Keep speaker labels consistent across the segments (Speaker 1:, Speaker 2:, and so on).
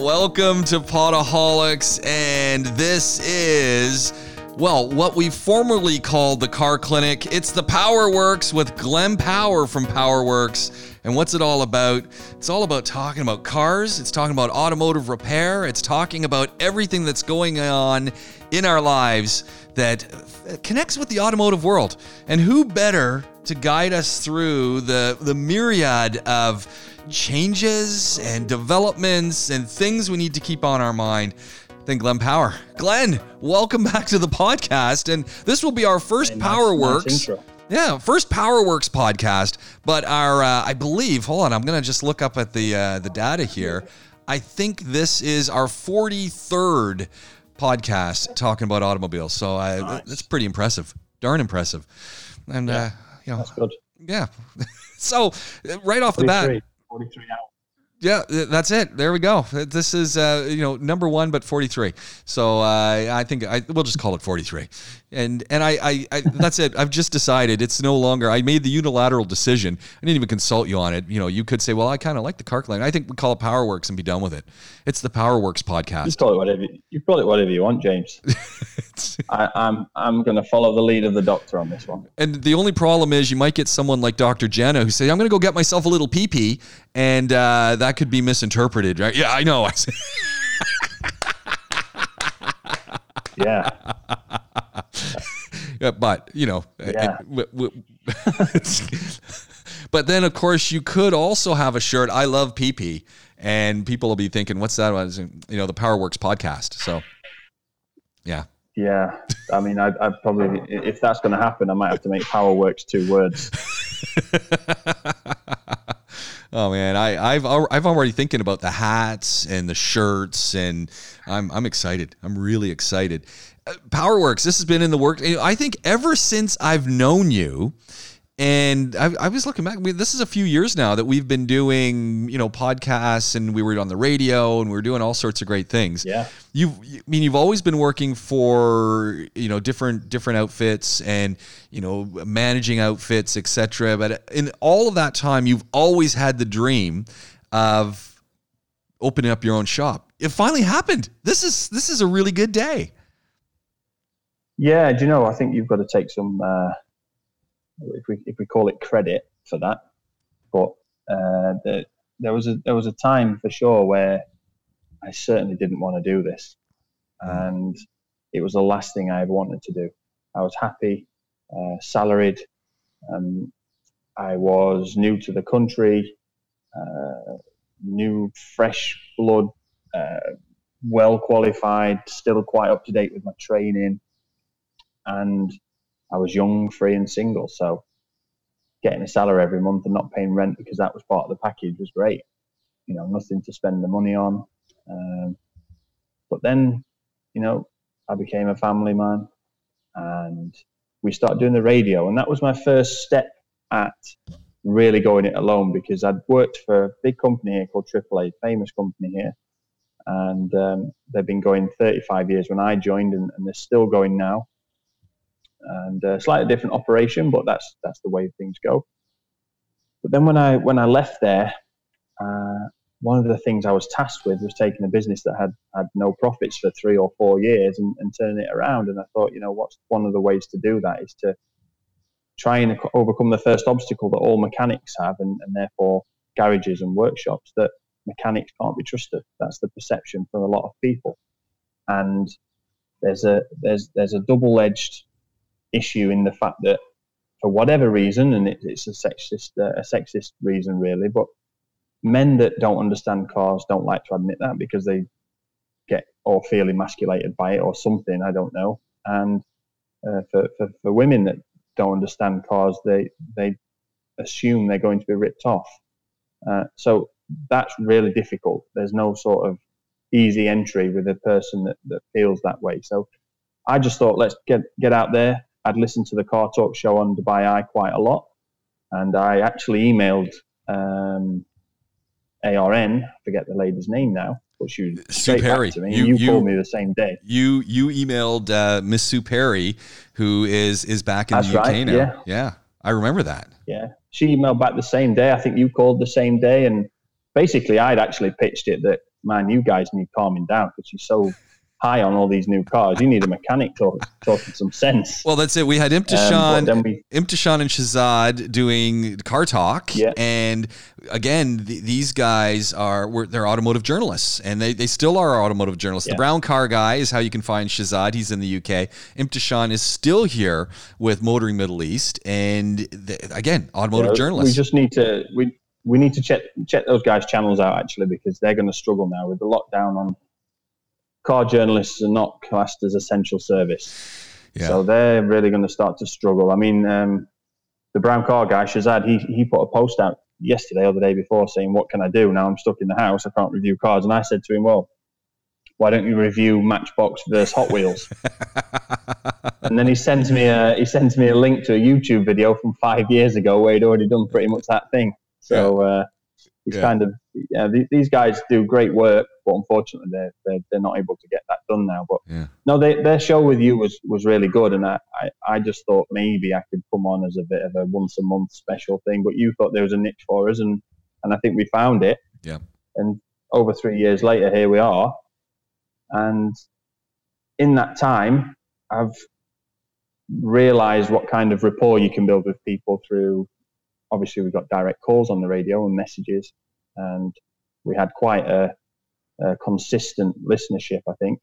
Speaker 1: Welcome to Podaholics, and this is, well, what we formerly called the Car Clinic. It's the Power Works with Glenn Power from Power Works. And what's it all about? It's all about talking about cars, it's talking about automotive repair, it's talking about everything that's going on in our lives that connects with the automotive world. And who better to guide us through the, the myriad of changes and developments and things we need to keep on our mind than Glenn Power. Glenn, welcome back to the podcast. And this will be our first Power nice, Works. Nice yeah, first PowerWorks podcast, but our uh, I believe. Hold on, I'm gonna just look up at the uh, the data here. I think this is our 43rd podcast talking about automobiles. So I, nice. that's pretty impressive, darn impressive. And yeah, uh, you know,
Speaker 2: that's good.
Speaker 1: Yeah. so right off the bat, 43 hours. Yeah, that's it. There we go. This is uh, you know number one, but forty three. So uh, I think I, we'll just call it forty three, and and I, I, I, that's it. I've just decided it's no longer. I made the unilateral decision. I didn't even consult you on it. You know, you could say, well, I kind of like the car line. I think we call it PowerWorks and be done with it. It's the PowerWorks podcast.
Speaker 2: You call it whatever you call it whatever you want, James. I, I'm I'm going to follow the lead of the doctor on this one.
Speaker 1: And the only problem is you might get someone like Dr. Jenna who say, I'm going to go get myself a little pee pee, and uh, that could be misinterpreted, right? Yeah, I know.
Speaker 2: yeah.
Speaker 1: yeah. But you know, eh, eh,
Speaker 2: yeah.
Speaker 1: but then of course you could also have a shirt. I love pee, and people will be thinking, "What's that?" You know, the PowerWorks podcast. So, yeah.
Speaker 2: Yeah, I mean, I, I probably if that's going to happen, I might have to make PowerWorks two words.
Speaker 1: oh man, I, I've I've already thinking about the hats and the shirts, and I'm I'm excited. I'm really excited. Uh, PowerWorks, this has been in the work. I think ever since I've known you, and I, I, was looking back. I mean, this is a few years now that we've been doing, you know, podcasts, and we were on the radio, and we were doing all sorts of great things.
Speaker 2: Yeah.
Speaker 1: You, I mean, you've always been working for, you know, different different outfits, and you know, managing outfits, etc. But in all of that time, you've always had the dream of opening up your own shop. It finally happened. This is this is a really good day.
Speaker 2: Yeah, do you know? I think you've got to take some. Uh if we if we call it credit for that. But uh, the, there was a there was a time for sure where I certainly didn't want to do this, and it was the last thing I ever wanted to do. I was happy, uh, salaried. Um, I was new to the country, uh, new fresh blood, uh, well qualified, still quite up to date with my training, and I was young, free, and single. So getting a salary every month and not paying rent because that was part of the package was great. You know, nothing to spend the money on. Um, but then, you know, I became a family man and we started doing the radio. And that was my first step at really going it alone because I'd worked for a big company here called AAA, famous company here. And um, they've been going 35 years when I joined, and, and they're still going now and a slightly different operation, but that's that's the way things go. But then when I when I left there, uh, one of the things I was tasked with was taking a business that had had no profits for three or four years and, and turning it around. And I thought, you know, what's one of the ways to do that is to try and overcome the first obstacle that all mechanics have, and, and therefore garages and workshops that mechanics can't be trusted. That's the perception from a lot of people, and there's a there's there's a double edged issue in the fact that for whatever reason, and it, it's a sexist uh, a sexist reason really, but men that don't understand cars don't like to admit that because they get or feel emasculated by it or something. I don't know. And uh, for, for for women that don't understand cars, they they assume they're going to be ripped off. Uh, so that's really difficult. There's no sort of easy entry with a person that, that feels that way. So I just thought let's get get out there, I'd listened to the Car Talk show on Dubai Eye quite a lot, and I actually emailed um, ARN. I forget the lady's name now, but she was Sue Perry. To me, you, you, you, called me the same day.
Speaker 1: You you emailed uh, Miss Sue Perry, who is is back in That's the UK right, now. Yeah. yeah, I remember that.
Speaker 2: Yeah, she emailed back the same day. I think you called the same day, and basically, I'd actually pitched it that man, you guys need calming down because she's so high on all these new cars. You need a mechanic talk, talking some sense.
Speaker 1: Well, that's it. We had Imtishan, um, we, Imtishan and Shazad doing car talk,
Speaker 2: yeah.
Speaker 1: and again, th- these guys are they're automotive journalists, and they, they still are automotive journalists. Yeah. The brown car guy is how you can find Shazad. He's in the UK. Imtishan is still here with Motoring Middle East, and again, automotive yeah, journalists.
Speaker 2: We just need to we we need to check check those guys' channels out actually because they're going to struggle now with the lockdown on car journalists are not classed as essential service. Yeah. So they're really going to start to struggle. I mean, um, the brown car guy, Shazad, he, he put a post out yesterday or the day before saying, What can I do? Now I'm stuck in the house. I can't review cars. And I said to him, Well, why don't you review Matchbox versus Hot Wheels? and then he sends me a he sends me a link to a YouTube video from five years ago where he'd already done pretty much that thing. So uh, it's yeah. kind of yeah, these guys do great work, but unfortunately they're, they're, they're not able to get that done now. But
Speaker 1: yeah.
Speaker 2: no, they, their show with you was was really good, and I, I, I just thought maybe I could come on as a bit of a once a month special thing. But you thought there was a niche for us, and and I think we found it.
Speaker 1: Yeah.
Speaker 2: And over three years later, here we are, and in that time, I've realized what kind of rapport you can build with people through obviously we got direct calls on the radio and messages, and we had quite a, a consistent listenership, I think.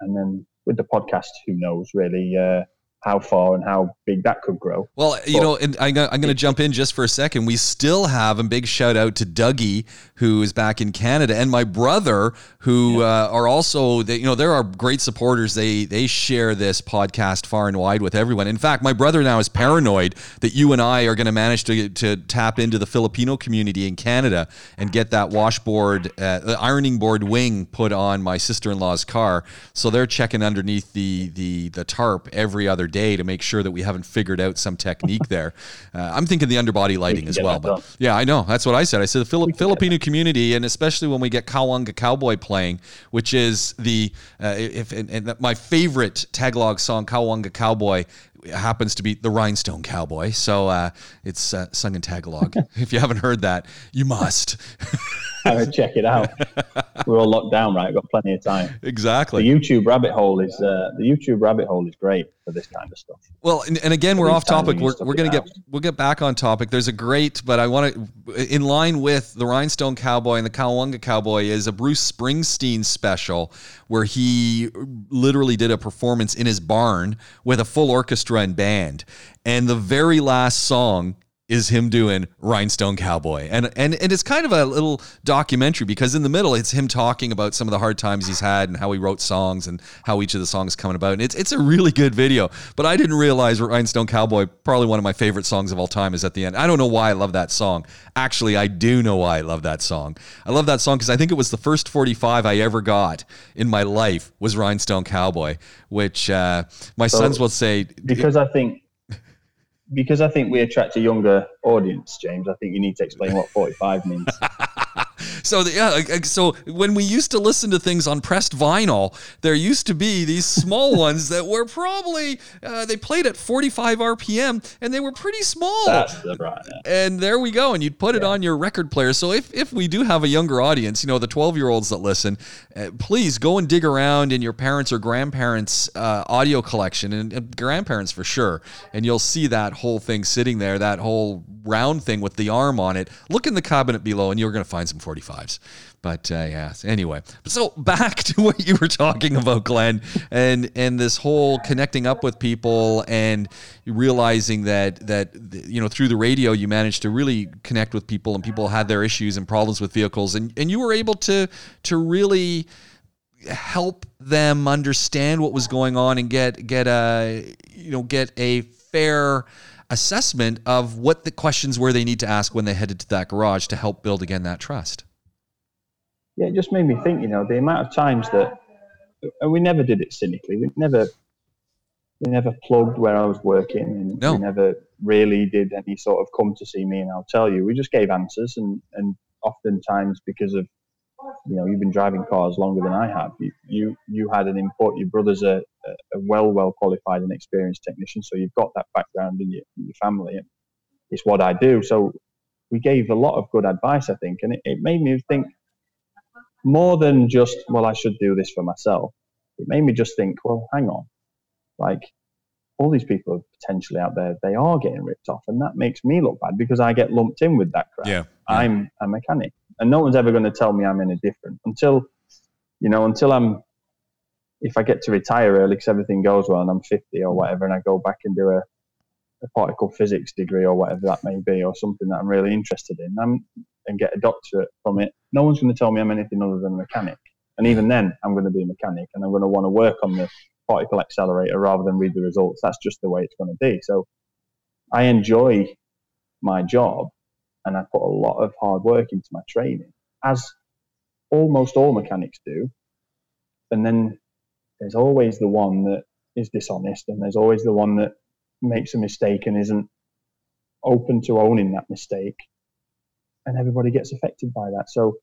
Speaker 2: And then with the podcast, who knows really? Uh, how far and how big that could grow.
Speaker 1: Well, you but, know, and I, am going to jump in just for a second. We still have a big shout out to Dougie, who is back in Canada, and my brother, who yeah. uh, are also, they, you know, there are great supporters. They they share this podcast far and wide with everyone. In fact, my brother now is paranoid that you and I are going to manage to to tap into the Filipino community in Canada and get that washboard, uh, the ironing board wing put on my sister in law's car. So they're checking underneath the the the tarp every other day to make sure that we haven't figured out some technique there. Uh, I'm thinking the underbody lighting as well. But yeah, I know. That's what I said. I said the Fili- Filipino community, and especially when we get Kawawang Cowboy playing, which is the, uh, if and, and my favorite Tagalog song, Kawawang Cowboy, happens to be the Rhinestone Cowboy. So uh, it's uh, sung in Tagalog. if you haven't heard that, you must.
Speaker 2: I would check it out. We're all locked down, right? We've got plenty of time.
Speaker 1: Exactly.
Speaker 2: The YouTube rabbit hole is uh, the YouTube rabbit hole is great for this kind of stuff.
Speaker 1: Well, and, and again, we're off topic. We're, we're going to get we'll get back on topic. There's a great, but I want to in line with the Rhinestone Cowboy and the Kawawang Cowboy is a Bruce Springsteen special where he literally did a performance in his barn with a full orchestra and band. And the very last song is him doing Rhinestone Cowboy. And, and and it's kind of a little documentary because in the middle it's him talking about some of the hard times he's had and how he wrote songs and how each of the songs coming about. And it's it's a really good video. But I didn't realize Rhinestone Cowboy, probably one of my favorite songs of all time, is at the end. I don't know why I love that song. Actually, I do know why I love that song. I love that song because I think it was the first 45 I ever got in my life was Rhinestone Cowboy, which uh, my so, sons will say
Speaker 2: because I think because I think we attract a younger audience, James. I think you need to explain what 45 means.
Speaker 1: so the, yeah, so when we used to listen to things on pressed vinyl, there used to be these small ones that were probably uh, they played at 45 RPM and they were pretty small.
Speaker 2: That's the right.
Speaker 1: And there we go, and you'd put yeah. it on your record player. So if if we do have a younger audience, you know, the 12 year olds that listen, uh, please go and dig around in your parents or grandparents' uh, audio collection and, and grandparents for sure, and you'll see that whole thing sitting there, that whole round thing with the arm on it. Look in the cabinet below, and you're going to find some 45s. But uh, yeah, anyway. So back to what you were talking about, Glenn, and and this whole connecting up with people and realizing that that you know through the radio you managed to really connect with people and people had their issues and problems with vehicles and and you were able to to really help them understand what was going on and get get a you know get a fair assessment of what the questions were they need to ask when they headed to that garage to help build again that trust.
Speaker 2: Yeah, it just made me think, you know, the amount of times that, and we never did it cynically. We never, we never plugged where I was working, and no. we never really did any sort of come to see me and I'll tell you. We just gave answers, and and oftentimes because of you know, you've been driving cars longer than I have. You you, you had an import. Your brother's a, a well well qualified and experienced technician, so you've got that background in your, in your family, and it's what I do. So we gave a lot of good advice, I think, and it, it made me think. More than just, well, I should do this for myself. It made me just think, well, hang on, like all these people are potentially out there, they are getting ripped off, and that makes me look bad because I get lumped in with that crap.
Speaker 1: Yeah.
Speaker 2: I'm a mechanic, and no one's ever going to tell me I'm any different until, you know, until I'm. If I get to retire early because everything goes well and I'm 50 or whatever, and I go back and do a, a particle physics degree or whatever that may be, or something that I'm really interested in, I'm, and get a doctorate from it, no one's going to tell me I'm anything other than a mechanic. And even then, I'm going to be a mechanic, and I'm going to want to work on the particle accelerator rather than read the results. That's just the way it's going to be. So I enjoy my job and I put a lot of hard work into my training, as almost all mechanics do. And then there's always the one that is dishonest, and there's always the one that makes a mistake and isn't open to owning that mistake. And everybody gets affected by that. So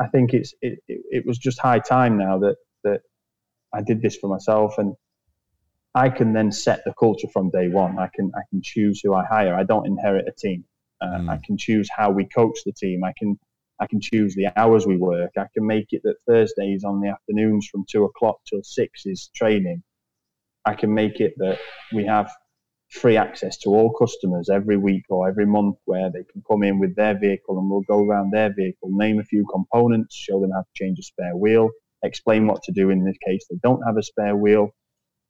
Speaker 2: I think it's it, it, it was just high time now that that I did this for myself and I can then set the culture from day one. I can I can choose who I hire. I don't inherit a team. Uh, mm. I can choose how we coach the team. I can I can choose the hours we work. I can make it that Thursdays on the afternoons from two o'clock till six is training. I can make it that we have free access to all customers every week or every month where they can come in with their vehicle and we'll go around their vehicle, name a few components, show them how to change a spare wheel, explain what to do in this case they don't have a spare wheel,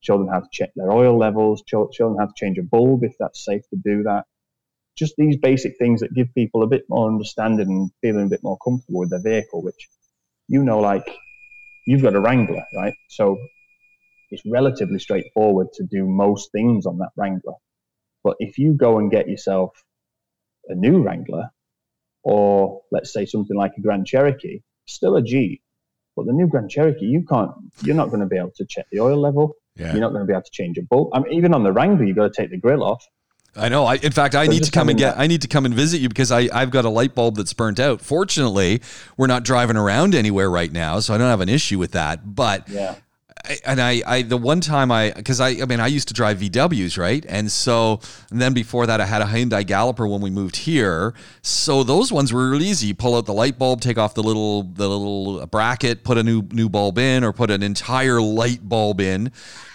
Speaker 2: show them how to check their oil levels, show, show them how to change a bulb if that's safe to do that. Just these basic things that give people a bit more understanding and feeling a bit more comfortable with their vehicle, which you know, like you've got a Wrangler, right? So it's relatively straightforward to do most things on that Wrangler. But if you go and get yourself a new Wrangler, or let's say something like a Grand Cherokee, still a Jeep, but the new Grand Cherokee, you can't, you're not going to be able to check the oil level. Yeah. You're not going to be able to change a bolt. I mean, even on the Wrangler, you've got to take the grill off.
Speaker 1: I know. I, in fact, I so need to come and get. That. I need to come and visit you because I, I've got a light bulb that's burnt out. Fortunately, we're not driving around anywhere right now, so I don't have an issue with that. But
Speaker 2: yeah
Speaker 1: and I, I, the one time I, because I, I mean, I used to drive VWs, right? And so, and then before that, I had a Hyundai Galloper when we moved here. So those ones were really easy. You pull out the light bulb, take off the little, the little bracket, put a new, new bulb in, or put an entire light bulb in,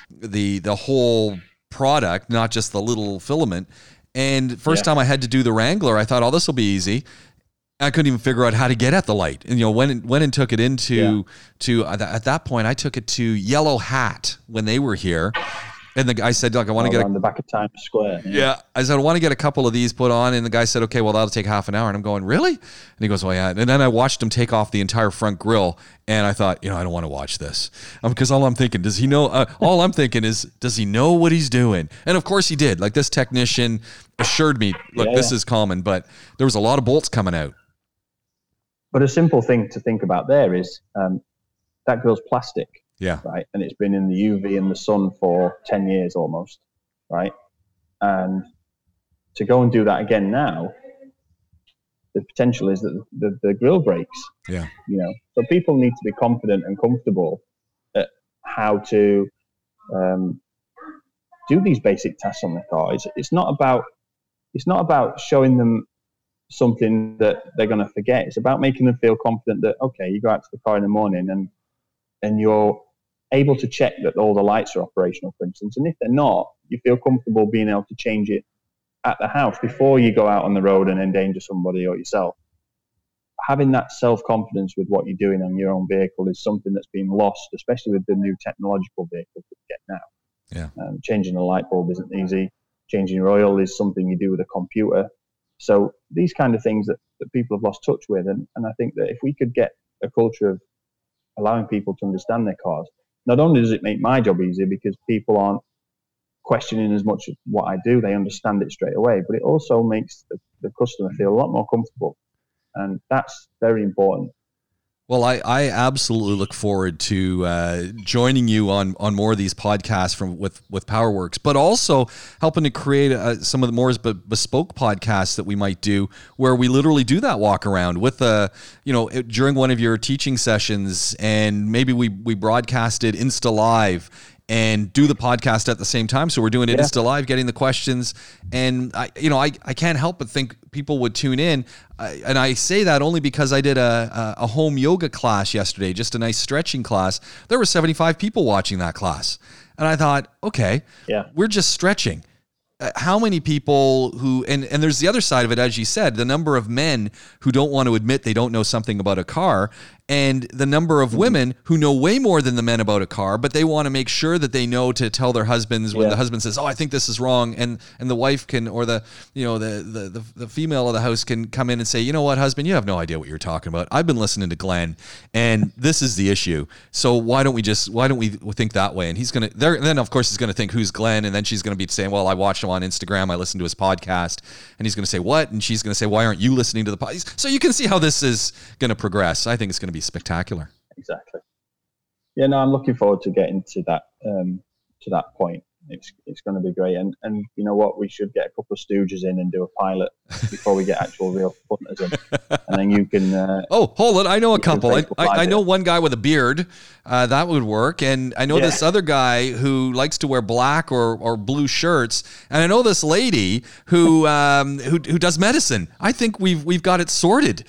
Speaker 1: the, the whole product, not just the little filament. And first yeah. time I had to do the Wrangler, I thought, oh, this will be easy. I couldn't even figure out how to get at the light. And you know, went went and took it into yeah. to uh, at that point, I took it to Yellow Hat when they were here. And the guy said, "Look, I want to get
Speaker 2: on the back of Times Square."
Speaker 1: Yeah. yeah. I said, "I want to get a couple of these put on." And the guy said, "Okay, well, that'll take half an hour." And I'm going, "Really?" And he goes, "Well, yeah." And then I watched him take off the entire front grill, and I thought, you know, I don't want to watch this because um, all I'm thinking, does he know? Uh, all I'm thinking is, does he know what he's doing? And of course, he did. Like this technician assured me, "Look, yeah, this is common," but there was a lot of bolts coming out.
Speaker 2: But a simple thing to think about there is um, that grill's plastic.
Speaker 1: Yeah.
Speaker 2: Right. And it's been in the UV and the sun for 10 years almost. Right. And to go and do that again now, the potential is that the, the grill breaks.
Speaker 1: Yeah.
Speaker 2: You know, so people need to be confident and comfortable at how to um, do these basic tasks on the car. It's, it's not about it's not about showing them something that they're going to forget. It's about making them feel confident that okay, you go out to the car in the morning and and you're able to check that all the lights are operational, for instance. And if they're not, you feel comfortable being able to change it at the house before you go out on the road and endanger somebody or yourself. Having that self confidence with what you're doing on your own vehicle is something that's been lost, especially with the new technological vehicles that we get now.
Speaker 1: Yeah.
Speaker 2: Um, changing a light bulb isn't easy. Changing your oil is something you do with a computer. So these kind of things that, that people have lost touch with. And, and I think that if we could get a culture of allowing people to understand their cars, not only does it make my job easier because people aren't questioning as much of what I do, they understand it straight away, but it also makes the, the customer feel a lot more comfortable. And that's very important.
Speaker 1: Well, I, I absolutely look forward to uh, joining you on, on more of these podcasts from with with PowerWorks, but also helping to create uh, some of the more bespoke podcasts that we might do, where we literally do that walk around with a uh, you know during one of your teaching sessions, and maybe we we broadcasted Insta Live and do the podcast at the same time. So we're doing it
Speaker 2: Yeah.
Speaker 1: Insta Live, getting the questions, and I, you know, I, I can't help but think people would tune in. I, and I say that only because I did a, a, home yoga class yesterday, just a nice stretching class. There were 75 people watching that class. And I thought, okay,
Speaker 2: Yeah.
Speaker 1: we're just stretching. Uh, how many people who and and there's the other side of it as you said the number of men who don't want to admit they don't know something about a car and the number
Speaker 2: Mm-hmm.
Speaker 1: of women who know way more than the men about a car but they want to make sure that they know to tell their husbands when
Speaker 2: Yeah.
Speaker 1: the husband says oh i think this is wrong and and the wife can or the you know the, the the the female of the house can come in and say you know what husband you have no idea what you're talking about. I've been listening to glenn and this is the issue. So why don't we just why don't we think that way? And he's gonna there then of course he's gonna think who's glenn? And then she's gonna be saying well i watched him on instagram. I listened to his podcast. And he's gonna say what? And she's gonna say why aren't you listening to the podcast so you can see how this is gonna progress. I think it's gonna be spectacular
Speaker 2: exactly. Yeah, no, I'm looking forward to getting to that um, to that point. It's it's going to be great, and and you know what, we should get a couple of stooges in and do a pilot before we get actual real punters in, and then you can. Uh,
Speaker 1: Oh, hold on! I know a couple. I, I, I know one guy with a beard. Uh, that would work. And I know
Speaker 2: Yeah.
Speaker 1: this other guy who likes to wear black or, or blue shirts. And I know this lady who um, who who does medicine. I think we've we've got it sorted.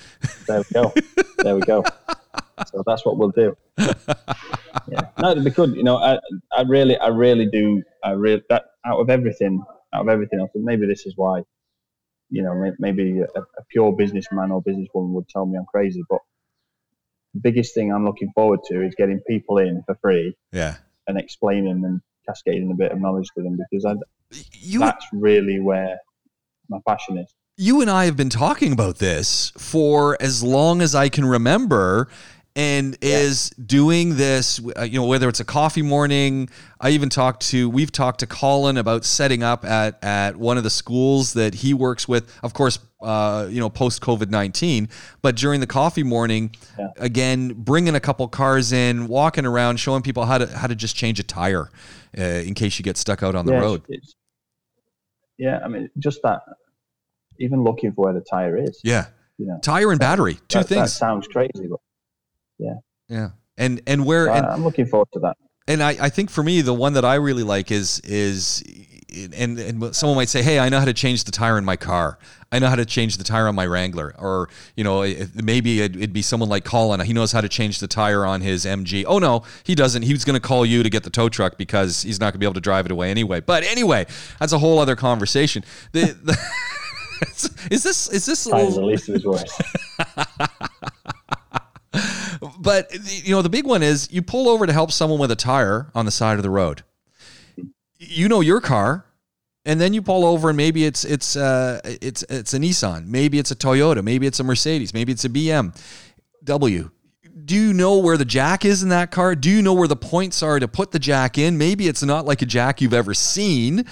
Speaker 2: there we go, there we go. So that's what we'll do. Yeah, no, it'd be good. You know, I I really I really do. I really that out of everything, out of everything else, and maybe this is why. You know, maybe a, a pure businessman or businesswoman would tell me I'm crazy, but the biggest thing I'm looking forward to is getting people in for free
Speaker 1: Yeah.
Speaker 2: and explaining and cascading a bit of knowledge to them because I,
Speaker 1: You
Speaker 2: that's really where my passion is.
Speaker 1: you and I have been talking about this for as long as I can remember and is doing this uh, you know whether it's a coffee morning I even talked to we've talked to Colin about setting up at at one of the schools that he works with of course uh, you know post COVID-19 but during the coffee morning
Speaker 2: Yeah.
Speaker 1: again bringing a couple cars in walking around showing people how to how to just change a tire uh, in case you get stuck out on the road
Speaker 2: It's, yeah, I mean, just that, even looking for where the tire is.
Speaker 1: yeah
Speaker 2: You know,
Speaker 1: tire and battery two
Speaker 2: that, that
Speaker 1: things
Speaker 2: sounds crazy, but
Speaker 1: Yeah. Yeah, and and where and
Speaker 2: I'm looking forward to that.
Speaker 1: and I, I think for me the one that I really like is is and and someone might say, "Hey, I know how to change the tire in my car. I know how to change the tire on my Wrangler." Or, you know, maybe it'd, it'd be someone like Colin. He knows how to change the tire on his MG. Oh no, he doesn't. He was going to call you to get the tow truck because he's not going to be able to drive it away anyway. But anyway, that's a whole other conversation. The, the is this is this little-
Speaker 2: the least of his worries.
Speaker 1: but you know the big one is you pull over to help someone with a tire on the side of the road. You know your car and then you pull over and maybe it's it's uh it's it's a Nissan maybe it's a Toyota maybe it's a Mercedes maybe it's a BMW do you know where the jack is in that car? Do you know where the points are to put the jack in? Maybe it's not like a jack you've ever seen.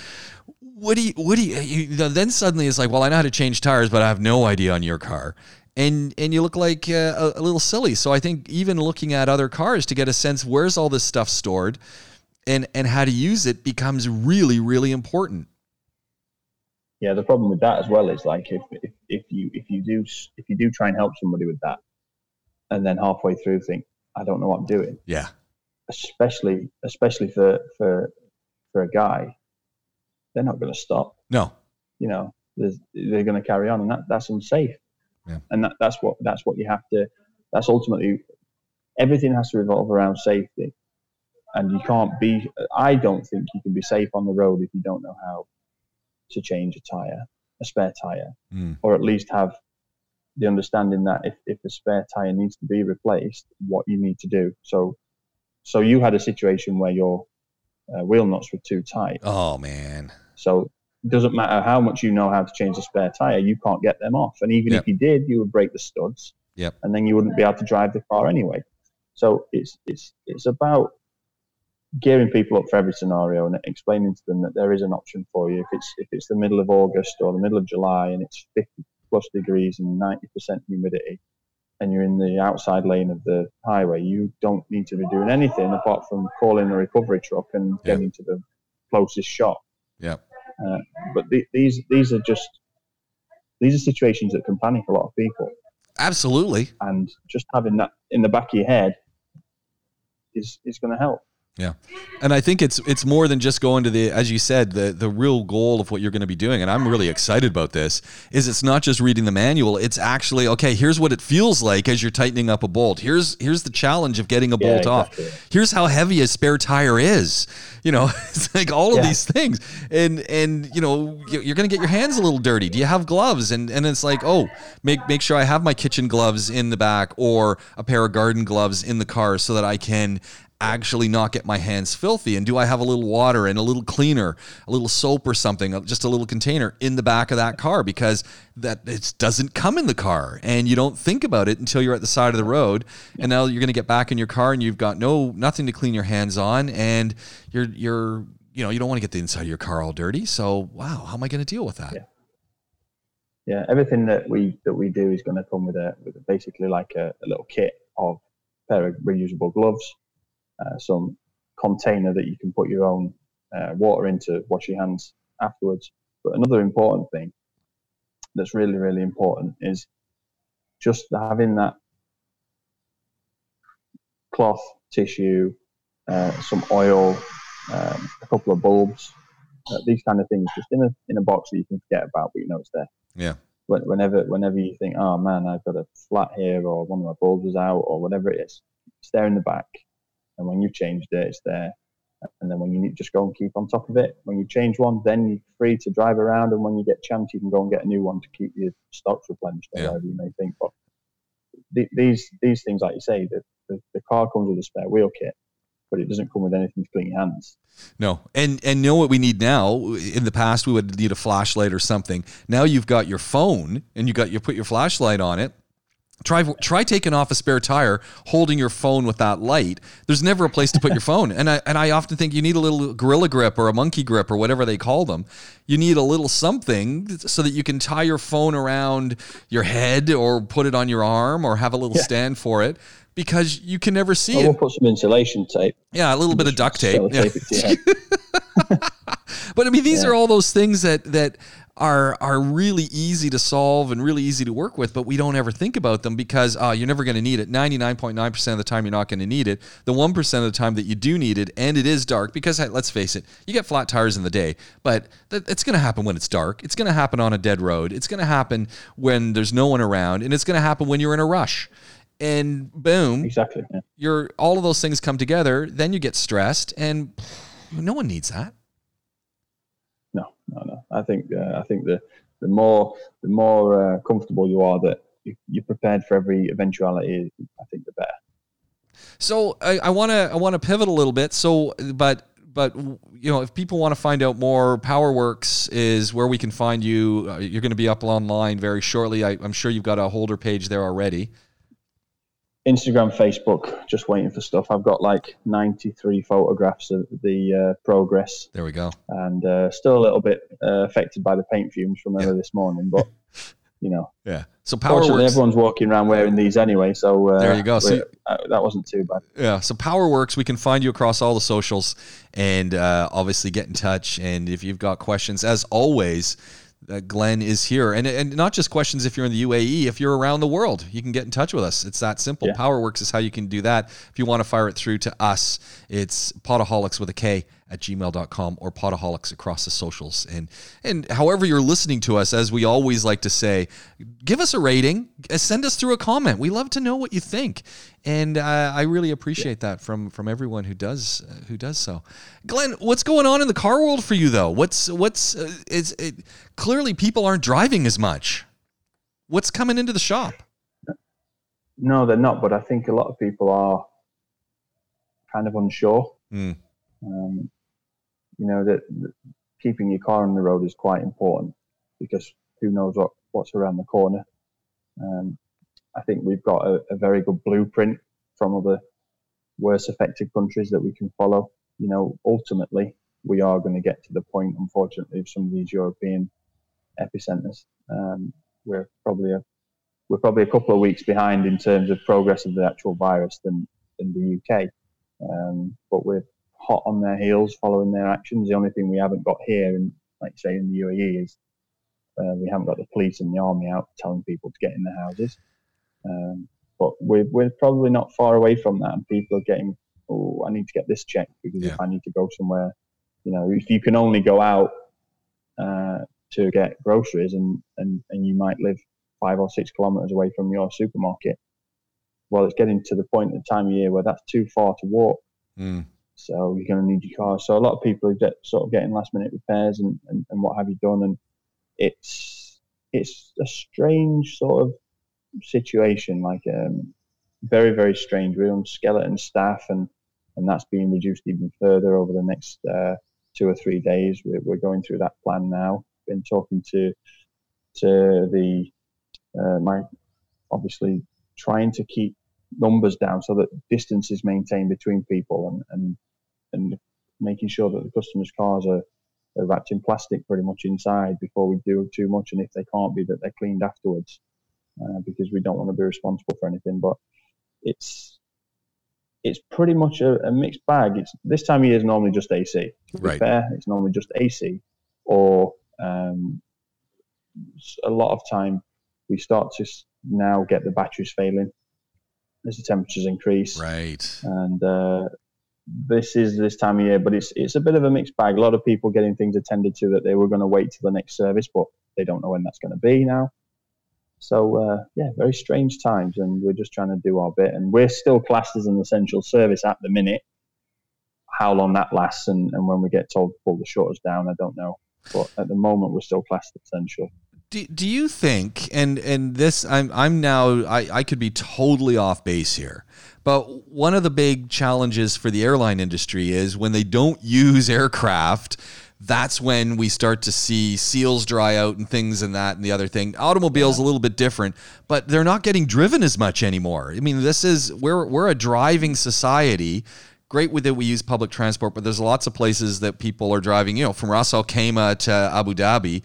Speaker 1: What do you what do you, you then suddenly it's like well i know how to change tires but i have no idea on your car and and you look like uh, a, a little silly so i think even looking at other cars to get a sense where's all this stuff stored and and how to use it becomes really really important
Speaker 2: Yeah, the problem with that as well is like if, if, if you if you do if you do try and help somebody with that, and then halfway through think I don't know what I'm doing,
Speaker 1: yeah
Speaker 2: especially especially for for for a guy, they're not going to stop.
Speaker 1: no
Speaker 2: You know, they're going to carry on, and that that's unsafe.
Speaker 1: Yeah.
Speaker 2: And that, that's what that's what you have to. That's ultimately everything has to revolve around safety, and you can't be. I don't think you can be safe on the road if you don't know how to change a tire, a spare tire,
Speaker 1: Mm.
Speaker 2: or at least have the understanding that if, if a spare tire needs to be replaced, what you need to do. So, so you had a situation where your uh, wheel nuts were too tight.
Speaker 1: oh man
Speaker 2: So doesn't matter how much you know how to change a spare tire, you can't get them off. And even
Speaker 1: Yep.
Speaker 2: if you did, you would break the studs.
Speaker 1: Yep.
Speaker 2: And then you wouldn't be able to drive the car anyway. So it's it's it's about gearing people up for every scenario and explaining to them that there is an option for you. If it's if it's the middle of August or the middle of July and it's 50 plus degrees and 90% humidity, and you're in the outside lane of the highway, you don't need to be doing anything apart from calling a recovery truck and
Speaker 1: Yeah.
Speaker 2: getting to the closest shop.
Speaker 1: Yep.
Speaker 2: Uh, but the, these these are just these are situations that can panic a lot of people,
Speaker 1: absolutely
Speaker 2: and just having that in the back of your head is is going to help.
Speaker 1: Yeah. And I think it's it's more than just going to the as you said the the real goal of what you're going to be doing and I'm really excited about this is it's not just reading the manual it's actually okay here's what it feels like as you're tightening up a bolt. Here's here's the challenge of getting a yeah, bolt exactly. off. Here's how heavy a spare tire is. You know, it's like all of yeah. these things. And and you know, you're going to get your hands a little dirty. Do you have gloves? And and it's like, "Oh, make make sure I have my kitchen gloves in the back or a pair of garden gloves in the car so that I can actually not get my hands filthy? And do I have a little water and a little cleaner, a little soap or something, uh, just a little container in the back of that car because that it doesn't come in the car and you don't think about it until you're at the side of the road and now you're going to get back in your car and you've got no nothing to clean your hands on and you're you're you know you don't want to get the inside of your car all dirty so wow how am i going to deal with that
Speaker 2: yeah. yeah everything that we that we do is going to come with a with basically like a, a little kit of pair of reusable gloves uh, some container that you can put your own uh, water into, wash your hands afterwards. But another important thing that's really, really important is just having that cloth, tissue, uh, some oil, um, a couple of bulbs, uh, these kind of things, just in a in a box that you can forget about, but you know it's there.
Speaker 1: Yeah.
Speaker 2: Whenever whenever you think, oh man, I've got a flat here, or one of my bulbs is out, or whatever it is, it's there in the back and when you've changed it, it's there. And then when you need, just go and keep on top of it. When you change one, then you're free to drive around, and when you get chance, you can go and get a new one to keep your stocks replenished, or yeah. whatever you may think. But these these things, like you say, the, the, the car comes with a spare wheel kit, but it doesn't come with anything to clean your hands.
Speaker 1: No, and and know what we need now. In the past, we would need a flashlight or something. Now you've got your phone, and you got you put your flashlight on it Try try taking off a spare tire, holding your phone with that light. There's never a place to put your phone, and I and I often think you need a little gorilla grip or a monkey grip or whatever they call them. You need a little something so that you can tie your phone around your head or put it on your arm or have a little yeah. stand for it because you can never see
Speaker 2: well,
Speaker 1: it.
Speaker 2: We'll put some insulation tape.
Speaker 1: Yeah, a little bit of duct tape. Yeah. but I mean, these yeah. are all those things that that are are really easy to solve and really easy to work with, but we don't ever think about them because uh, you're never going to need it. 99.9% of the time, you're not going to need it. The 1% of the time that you do need it, and it is dark, because hey, let's face it, you get flat tires in the day, but th- it's going to happen when it's dark. It's going to happen on a dead road. It's going to happen when there's no one around, and it's going to happen when you're in a rush. And boom,
Speaker 2: exactly.
Speaker 1: Yeah. You're all of those things come together. Then you get stressed, and no one needs that.
Speaker 2: I think uh, I think the the more the more uh, comfortable you are that you, you're prepared for every eventuality, I think the better.
Speaker 1: So I want to I want to pivot a little bit. So, but but you know, if people want to find out more, PowerWorks is where we can find you. Uh, you're going to be up online very shortly. I, am sure you've got a holder page there already.
Speaker 2: Instagram, Facebook, just waiting for stuff. I've got like 93 photographs of the uh, progress.
Speaker 1: There we go.
Speaker 2: And uh, still a little bit uh, affected by the paint fumes from earlier yeah. this morning, but you know.
Speaker 1: Yeah. So PowerWorks.
Speaker 2: everyone's walking around wearing these anyway, so
Speaker 1: uh, there you go. So
Speaker 2: uh, that wasn't too bad.
Speaker 1: Yeah. So PowerWorks, we can find you across all the socials, and uh, obviously get in touch. And if you've got questions, as always uh, Glenn is here. And, and not just questions if you're in the UAE, if you're around the world, you can get in touch with us. It's that simple. Yeah. PowerWorks is how you can do that. If you want to fire it through to us, it's podaholics with a K at gmail.com or podaholics across the socials. And and however you're listening to us, as we always like to say, give us a rating, uh, send us through a comment. We love to know what you think. And uh, I really appreciate that from from everyone who does uh, who does so. Glenn, what's going on in the car world for you though? What's what's uh, is it, clearly people aren't driving as much. What's coming into the shop?
Speaker 2: No, they're not. But I think a lot of people are kind of unsure. Mm. Um, you know that, keeping your car on the road is quite important because who knows what, what's around the corner. Um, I think we've got a, a, very good blueprint from other worse affected countries that we can follow. You know, ultimately, we are going to get to the point, unfortunately, of some of these European epicenters. Um, we're probably a we're probably a couple of weeks behind in terms of progress of the actual virus than than the UK, um, but we're hot on their heels following their actions. The only thing we haven't got here, and like you say in the UAE, is uh, we haven't got the police and the army out telling people to get in their houses. Um, but we're, we're probably not far away from that, and people are getting oh, I need to get this checked because yeah. if I need to go somewhere, you know, if you can only go out uh, to get groceries and, and, and you might live five or six kilometers away from your supermarket, well, it's getting to the point at the time of year where that's too far to walk. Mm. So you're going to need your car. So a lot of people are sort of getting last minute repairs and, and, and what have you done. And it's, it's a strange sort of situation, like um, very, very strange. We're on skeleton staff and, and that's being reduced even further over the next uh, two or three days. We're, we're going through that plan now. Been talking to to the uh, my obviously trying to keep numbers down so that distance is maintained between people and and, and making sure that the customers' cars are, are wrapped in plastic pretty much inside before we do too much, and if they can't be, that they're cleaned afterwards uh, because we don't want to be responsible for anything. But it's it's pretty much a, a, mixed bag. It's this time of year is normally just AC. To be right. fair, it's normally just AC, or um, a lot of time we start to now get the batteries failing as the temperatures increase.
Speaker 1: Right.
Speaker 2: And uh, this is this time of year, but it's it's a bit of a mixed bag. A lot of people getting things attended to that they were going to wait till the next service, but they don't know when that's going to be now. So uh, yeah, very strange times, and we're just trying to do our bit. And we're still classed as an essential service at the minute. How long that lasts, and, and when we get told to pull the shutters down, I don't know. But at the moment, we're still classed essential.
Speaker 1: Do, do you think and and this I'm I'm now I, I could be totally off base here but one of the big challenges for the airline industry is when they don't use aircraft that's when we start to see seals dry out and things and that and the other thing. Automobiles yeah. a little bit different, but they're not getting driven as much anymore. I mean, this is we're we're a driving society. Great with it, we use public transport, but there's lots of places that people are driving. You know, from Ras Al Khaimah to Abu Dhabi,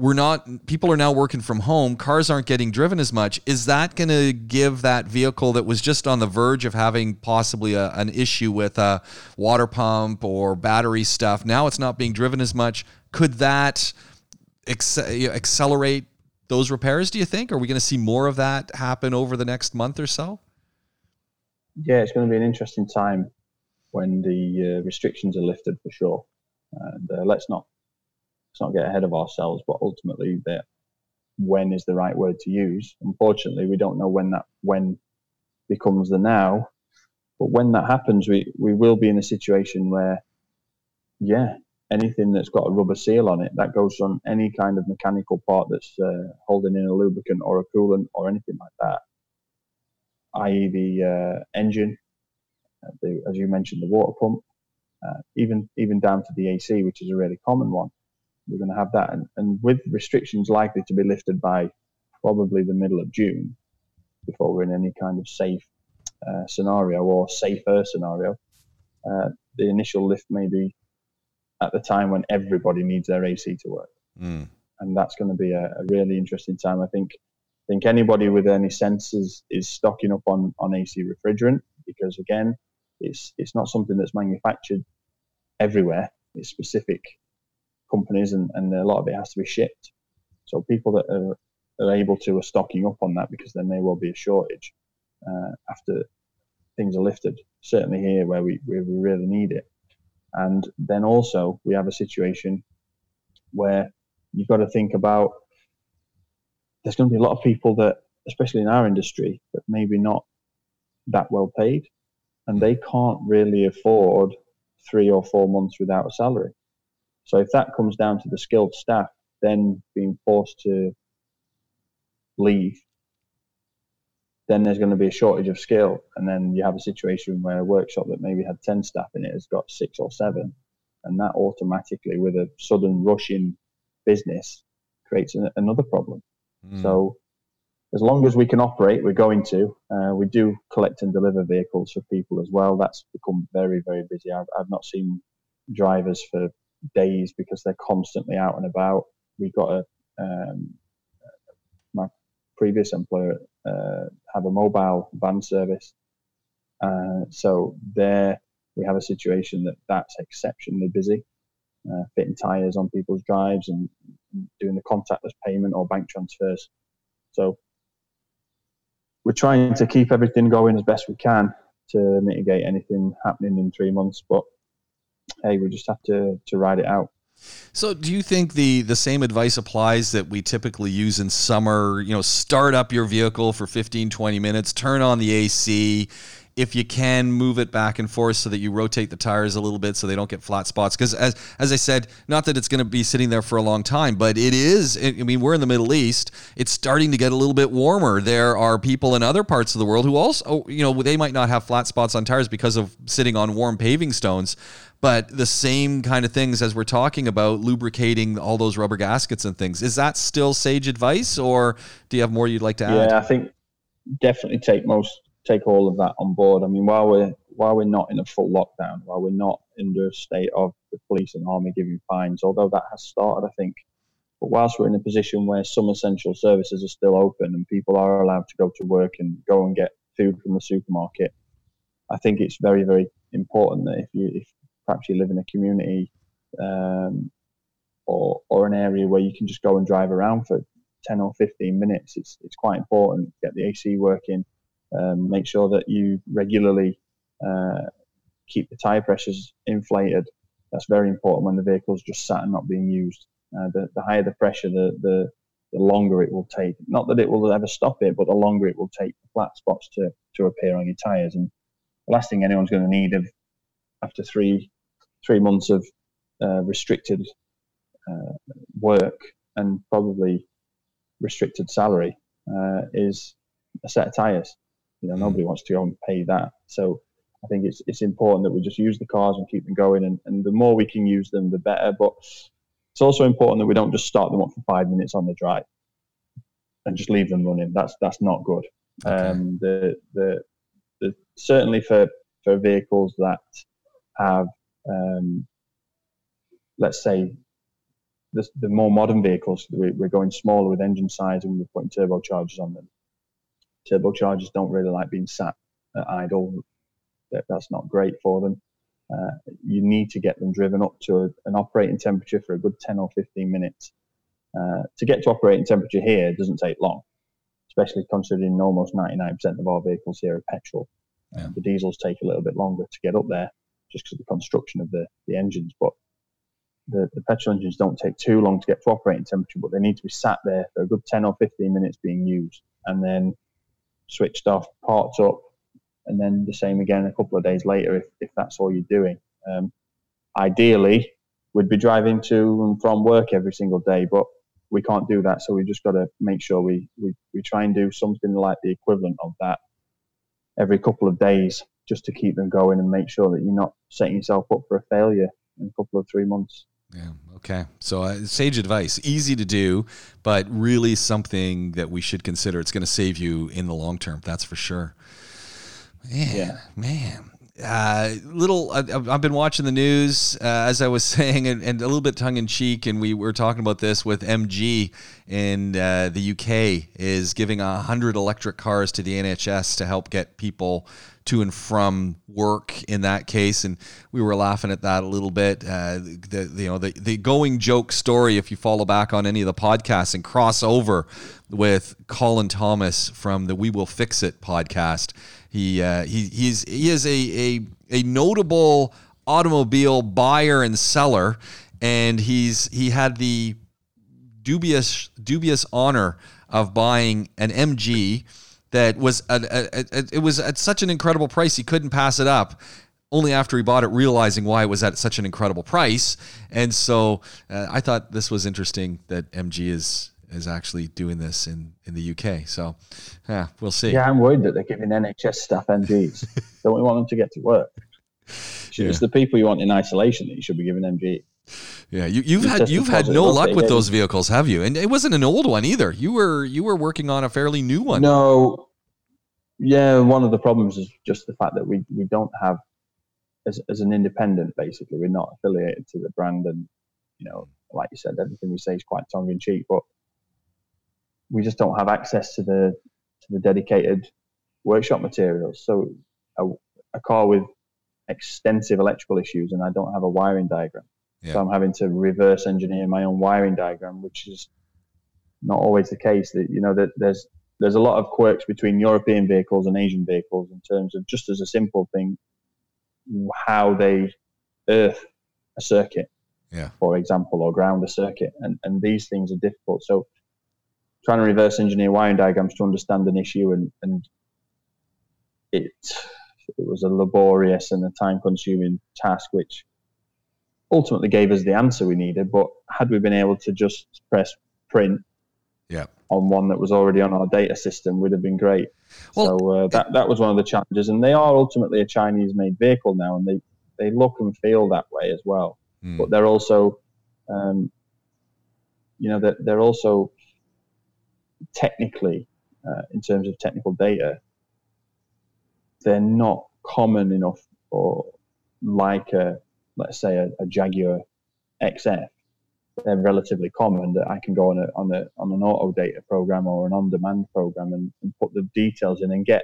Speaker 1: we're not people are now working from home cars aren't getting driven as much. Is that going to give that vehicle that was just on the verge of having possibly a, an issue with a water pump or battery stuff now it's not being driven as much? Could that ex- accelerate those repairs do you think? Are we going to see more of that happen over the next month or so?
Speaker 2: Yeah it's going to be an interesting time when the uh, restrictions are lifted for sure. And uh, let's not let's not get ahead of ourselves, but ultimately that when is the right word to use. Unfortunately, we don't know when that when becomes the now. But when that happens, we, we will be in a situation where, yeah, anything that's got a rubber seal on it, that goes on any kind of mechanical part that's uh, holding in a lubricant or a coolant or anything like that, i.e., the uh, engine, uh, the, as you mentioned, the water pump, uh, even even down to the AC, which is a really common one we're going to have that. And, and with restrictions likely to be lifted by probably the middle of June before we're in any kind of safe uh, scenario or safer scenario, uh, the initial lift may be at the time when everybody needs their AC to work. Mm. And that's going to be a, a, really interesting time. I think I think anybody with any senses is stocking up on, on AC refrigerant because again, it's it's not something that's manufactured everywhere. It's specific companies, and, and a lot of it has to be shipped. So people that are, are able to are stocking up on that because there may well be a shortage uh, after things are lifted. Certainly here where we, where we really need it. And then also we have a situation where you've got to think about there's going to be a lot of people that, especially in our industry, that maybe not that well paid, and they can't really afford three or four months without a salary. So if that comes down to the skilled staff then being forced to leave, then there's going to be a shortage of skill. And then you have a situation where a workshop that maybe had 10 staff in it has got six or seven. And that automatically, with a sudden rush in business, creates an, another problem. Mm. So as long as we can operate, we're going to. Uh, we do collect and deliver vehicles for people as well. That's become very, very busy. I've, I've not seen drivers for days because they're constantly out and about. We got a um, my previous employer uh, have a mobile van service, uh, so there we have a situation that that's exceptionally busy, uh, fitting tires on people's drives and doing the contactless payment or bank transfers. So we're trying to keep everything going as best we can to mitigate anything happening in three months. But hey, we just have to to ride it out.
Speaker 1: So, do you think the the same advice applies that we typically use in summer? You know, start up your vehicle for 15, 20 minutes, turn on the AC. If you can move it back and forth so that you rotate the tires a little bit so they don't get flat spots. Because as as I said, not that it's going to be sitting there for a long time, but it is. I mean, we're in the Middle East. It's starting to get a little bit warmer. There are people in other parts of the world who also, oh, you know, they might not have flat spots on tires because of sitting on warm paving stones but the same kind of things as we're talking about lubricating all those rubber gaskets and things is that still sage advice or do you have more you'd like to add
Speaker 2: yeah i think definitely take most take all of that on board i mean while we're while we're not in a full lockdown while we're not under a state of the police and army giving fines although that has started i think but whilst we're in a position where some essential services are still open and people are allowed to go to work and go and get food from the supermarket i think it's very very important that if you if perhaps you live in a community um, or or an area where you can just go and drive around for 10 or 15 minutes. It's it's quite important. To get the AC working. Um, make sure that you regularly uh, keep the tire pressures inflated. That's very important when the vehicle's just sat and not being used. Uh, the, the higher the pressure, the, the the longer it will take. Not that it will ever stop it, but the longer it will take the flat spots to, to appear on your tyres. And the last thing anyone's going to need of, after three three months of uh, restricted uh, work and probably restricted salary uh, is a set of tires. You know, mm. nobody wants to go and pay that. So I think it's it's important that we just use the cars and keep them going, and, and the more we can use them, the better. But it's also important that we don't just start them up for five minutes on the drive and just leave them running. That's that's not good. Okay. Um, the, the the certainly for for vehicles that have um, let's say, the, the, more modern vehicles, we're going smaller with engine size and we're putting turbochargers on them. Turbochargers don't really like being sat at idle. That, that's not great for them. Uh, you need to get them driven up to a, an operating temperature for a good 10 or 15 minutes. Uh, to get to operating temperature here doesn't take long, especially considering almost 99% of our vehicles here are petrol. Yeah. the diesels take a little bit longer to get up there just because of the construction of the, the engines. But the, the petrol engines don't take too long to get to operating temperature, but they need to be sat there for a good 10 or 15 minutes being used and then switched off, parked up, and then the same again a couple of days later if, if that's all you're doing. Um, ideally, we'd be driving to and from work every single day, but we can't do that. So we've just got to make sure we, we, we try and do something like the equivalent of that every couple of days just to keep them going and make sure that you're not setting yourself up for a failure in a couple of three months.
Speaker 1: Yeah. Okay. So, uh, sage advice, easy to do, but really something that we should consider. It's going to save you in the long term. That's for sure. Man, yeah. man. Uh, little, I, have been watching the news uh, as I was saying, and, and, a little bit tongue in cheek. And we were talking about this with MG in uh, the UK is giving hundred electric cars to the NHS to help get people to and from work in that case, and we were laughing at that a little bit. Uh, the, you know the, the going joke story, if you follow back on any of the podcasts and cross over with Colin Thomas from the We Will Fix It podcast, he uh, he he's he is a, a a notable automobile buyer and seller, and he's he had the dubious dubious honor of buying an MG that was a, a, a, it was at such an incredible price he couldn't pass it up only after he bought it realizing why it was at such an incredible price. And so uh, i thought this was interesting that mg is is actually doing this in in the uk so yeah we'll see
Speaker 2: yeah i'm worried that they're giving nhs staff mgs don't we want them to get to work yeah. it's the people you want in isolation that you should be giving mg
Speaker 1: yeah, you, you've had you've had no luck with those vehicles, have you? And it wasn't an old one either. You were you were working on a fairly new one.
Speaker 2: No, yeah. One of the problems is just the fact that we we don't have as as an independent. Basically, we're not affiliated to the brand, and you know, like you said, everything we say is quite tongue in cheek, but we just don't have access to the to the dedicated workshop materials. So a, a car with extensive electrical issues, and I don't have a wiring diagram yeah. So I'm having to reverse engineer my own wiring diagram, which is not always the case. That you know that there's there's a lot of quirks between European vehicles and Asian vehicles in terms of just as a simple thing, how they earth a circuit,
Speaker 1: Yeah.
Speaker 2: for example, or ground a circuit, and and these things are difficult. So trying to reverse engineer wiring diagrams to understand an issue and and it it was a laborious and a time consuming task, which ultimately gave us the answer we needed. But had we been able to just press print
Speaker 1: Yeah.
Speaker 2: on one that was already on our data system, would have been great.
Speaker 1: Well,
Speaker 2: so uh, that that was one of the challenges, and they are ultimately a Chinese-made vehicle now, and they they look and feel that way as well.
Speaker 1: Hmm.
Speaker 2: But they're also, um, you know, they're, they're also technically, uh, in terms of technical data, they're not common enough or like a let's say a, a Jaguar XF. They're relatively common that I can go on a on a on an auto data program or an on-demand program and, and put the details in and get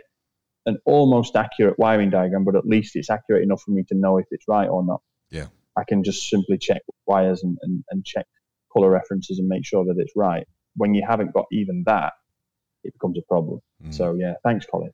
Speaker 2: an almost accurate wiring diagram, but at least it's accurate enough for me to know if it's right or not.
Speaker 1: Yeah.
Speaker 2: I can just simply check wires and, and, and check color references and make sure that it's right. When you haven't got even that, it becomes a problem.
Speaker 1: Mm.
Speaker 2: So yeah, thanks, Colin.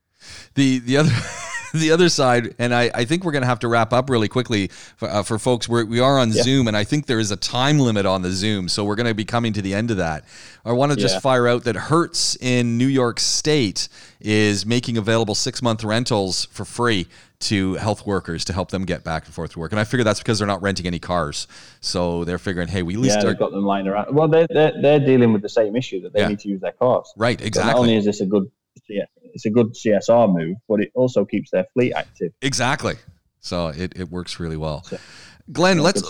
Speaker 1: the the other the other side and I, I think we're going to have to wrap up really quickly for, uh, for folks we're, we are on
Speaker 2: Yeah.
Speaker 1: zoom and i think there is a time limit on the zoom so we're going to be coming to the end of that i want to just
Speaker 2: Yeah.
Speaker 1: fire out that hertz in new york state is making available six month rentals for free to health workers to help them get back and forth to work and i figure that's because they're not renting any cars so they're figuring hey we at least
Speaker 2: Yeah, they've got them lying around. Well, they're, they're, they're dealing with the same issue that they
Speaker 1: Yeah.
Speaker 2: need to use their cars.
Speaker 1: right
Speaker 2: So Not
Speaker 1: exactly
Speaker 2: only is this a good, yeah, it's a good CSR move, but it also keeps their fleet active.
Speaker 1: exactly so it, it works really well
Speaker 2: So-
Speaker 1: glenn let's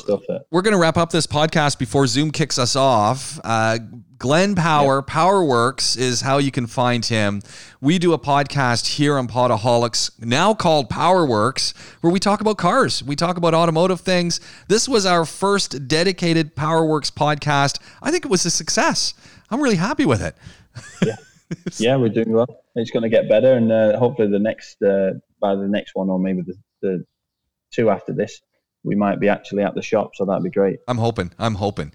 Speaker 1: we're going to wrap up this podcast before Zoom kicks us off. Uh, Glenn Power, PowerWorks is how you can find him. We do a podcast here on Podaholics, now called PowerWorks, where we talk about cars. We talk about automotive things. This was our first dedicated PowerWorks podcast. I think it was a success. I'm really happy with it.
Speaker 2: Yeah, we're doing well. It's going to get better, and uh, hopefully the next, uh, by the next one, or maybe the, the two after this, we might be actually at the shop. So that'd be great.
Speaker 1: I'm hoping. I'm hoping.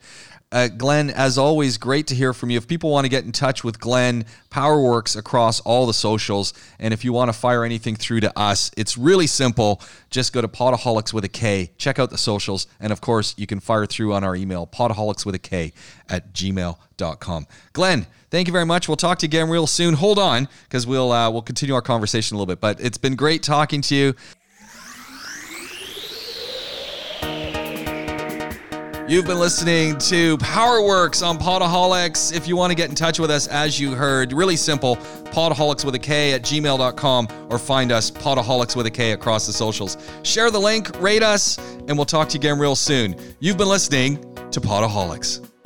Speaker 1: Uh, Glenn, as always, great to hear from you. If people want to get in touch with Glenn, PowerWorks across all the socials, and if you want to fire anything through to us, it's really simple. Just go to Podaholics with a K, check out the socials, and of course, you can fire through on our email, podaholics with a K at gmail.com. Glenn, thank you very much. We'll talk to you again real soon. Hold on, because we'll uh, we'll continue our conversation a little bit. But it's been great talking to you. You've been listening to PowerWorks on Podaholics. If you want to get in touch with us, as you heard, really simple podaholics with a K at gmail.com or find us podaholics with a K across the socials. Share the link, rate us, and we'll talk to you again real soon. You've been listening to Podaholics.